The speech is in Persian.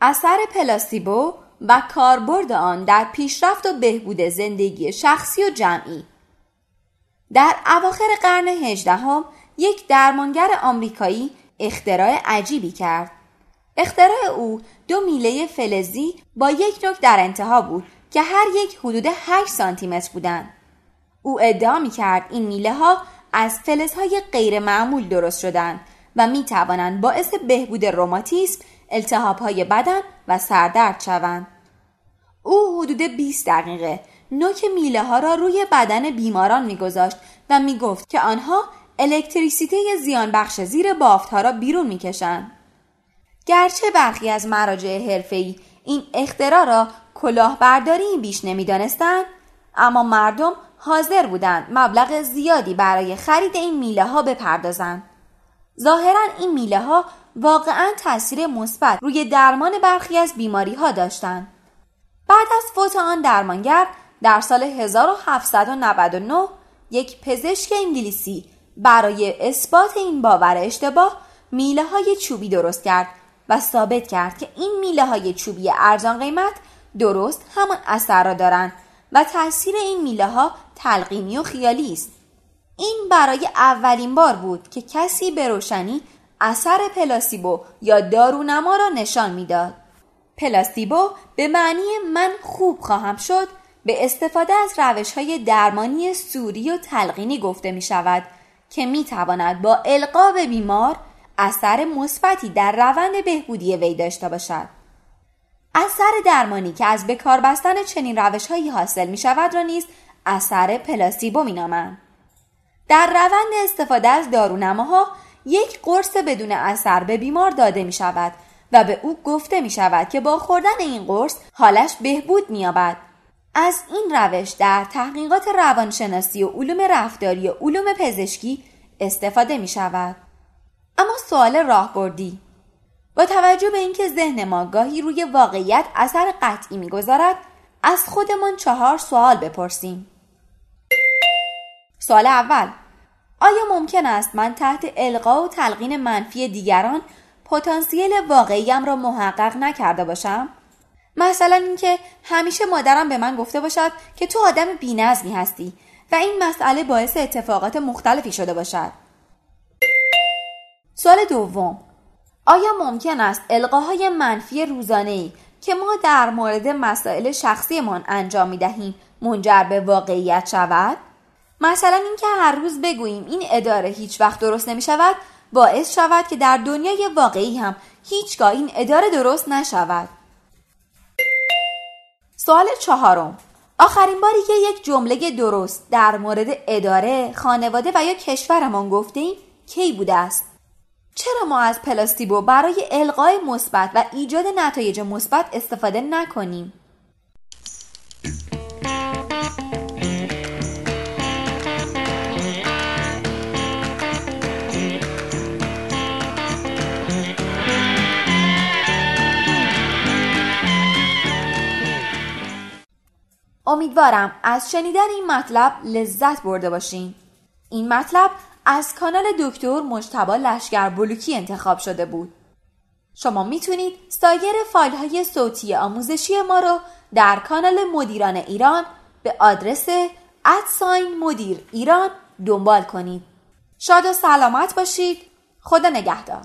اثر پلاسیبو و کاربرد آن در پیشرفت و بهبود زندگی شخصی و جمعی. در اواخر قرن هجدهم یک درمانگر آمریکایی اختراع عجیبی کرد. اختراع او دو میله فلزی با یک نوک در انتها بود که هر یک حدود 8 سانتی متر بودند. او ادعا می کرد این میله ها از فلزهای غیر معمول درست شدند و می توانند باعث بهبود روماتیسم التهاب های بدن و سردرد شوند. او حدود 20 دقیقه نوک میله ها را روی بدن بیماران میگذاشت و می‌گفت که آنها الکتریسیته زیان بخش زیر بافت ها را بیرون می‌کشند. گرچه برخی از مراجع حرفه‌ای این اختراع را کلاهبرداری بیش نمی‌دانستند اما مردم حاضر بودند مبلغ زیادی برای خرید این میله ها بپردازند. ظاهرا این میله ها واقعا تاثیر مثبت روی درمان برخی از بیماری ها داشتند. بعد از فوت آن درمانگر در سال 1799 یک پزشک انگلیسی برای اثبات این باور اشتباه میله های چوبی درست کرد و ثابت کرد که این میله های چوبی ارزان قیمت درست همان اثر را دارند و تاثیر این میله ها تلقینی و خیالی است. این برای اولین بار بود که کسی به روشنی اثر پلاسیبو یا دارونما را نشان می‌داد. پلاسیبو به معنی من خوب خواهم شد به استفاده از روش های درمانی سوری و تلقینی گفته می شود که می تواند با القا به بیمار اثر مثبتی در روند بهبودی وی داشته باشد. اثر درمانی که از بکار بستن چنین روش هایی حاصل می شود را نیز اثر پلاسیبو می نامند. در روند استفاده از دارونماها یک قرص بدون اثر به بیمار داده می شود و به او گفته می شود که با خوردن این قرص حالش بهبود می یابد. از این روش در تحقیقات روانشناسی و علوم رفتاری و علوم پزشکی استفاده می شود. اما سوال راهبردی با توجه به اینکه ذهن ما گاهی روی واقعیت اثر قطعی می‌گذارد از خودمان چهار سوال بپرسیم سوال اول آیا ممکن است من تحت القا و تلقین منفی دیگران پتانسیل واقعیم را محقق نکرده باشم؟ مثلا اینکه همیشه مادرم به من گفته باشد که تو آدم بینظمی هستی و این مسئله باعث اتفاقات مختلفی شده باشد. سوال دوم آیا ممکن است القاهای منفی روزانه که ما در مورد مسائل شخصیمان انجام می دهیم منجر به واقعیت شود؟ مثلا اینکه هر روز بگوییم این اداره هیچ وقت درست نمی شود باعث شود که در دنیای واقعی هم هیچگاه این اداره درست نشود سوال چهارم آخرین باری که یک جمله درست در مورد اداره، خانواده و یا کشورمان گفتیم کی بوده است؟ چرا ما از پلاستیبو برای القای مثبت و ایجاد نتایج مثبت استفاده نکنیم؟ امیدوارم از شنیدن این مطلب لذت برده باشین. این مطلب از کانال دکتر مجتبا لشگر بلوکی انتخاب شده بود. شما می‌تونید سایر فایل های صوتی آموزشی ما رو در کانال مدیران ایران به آدرس ادساین مدیر ایران دنبال کنید. شاد و سلامت باشید. خدا نگهدار.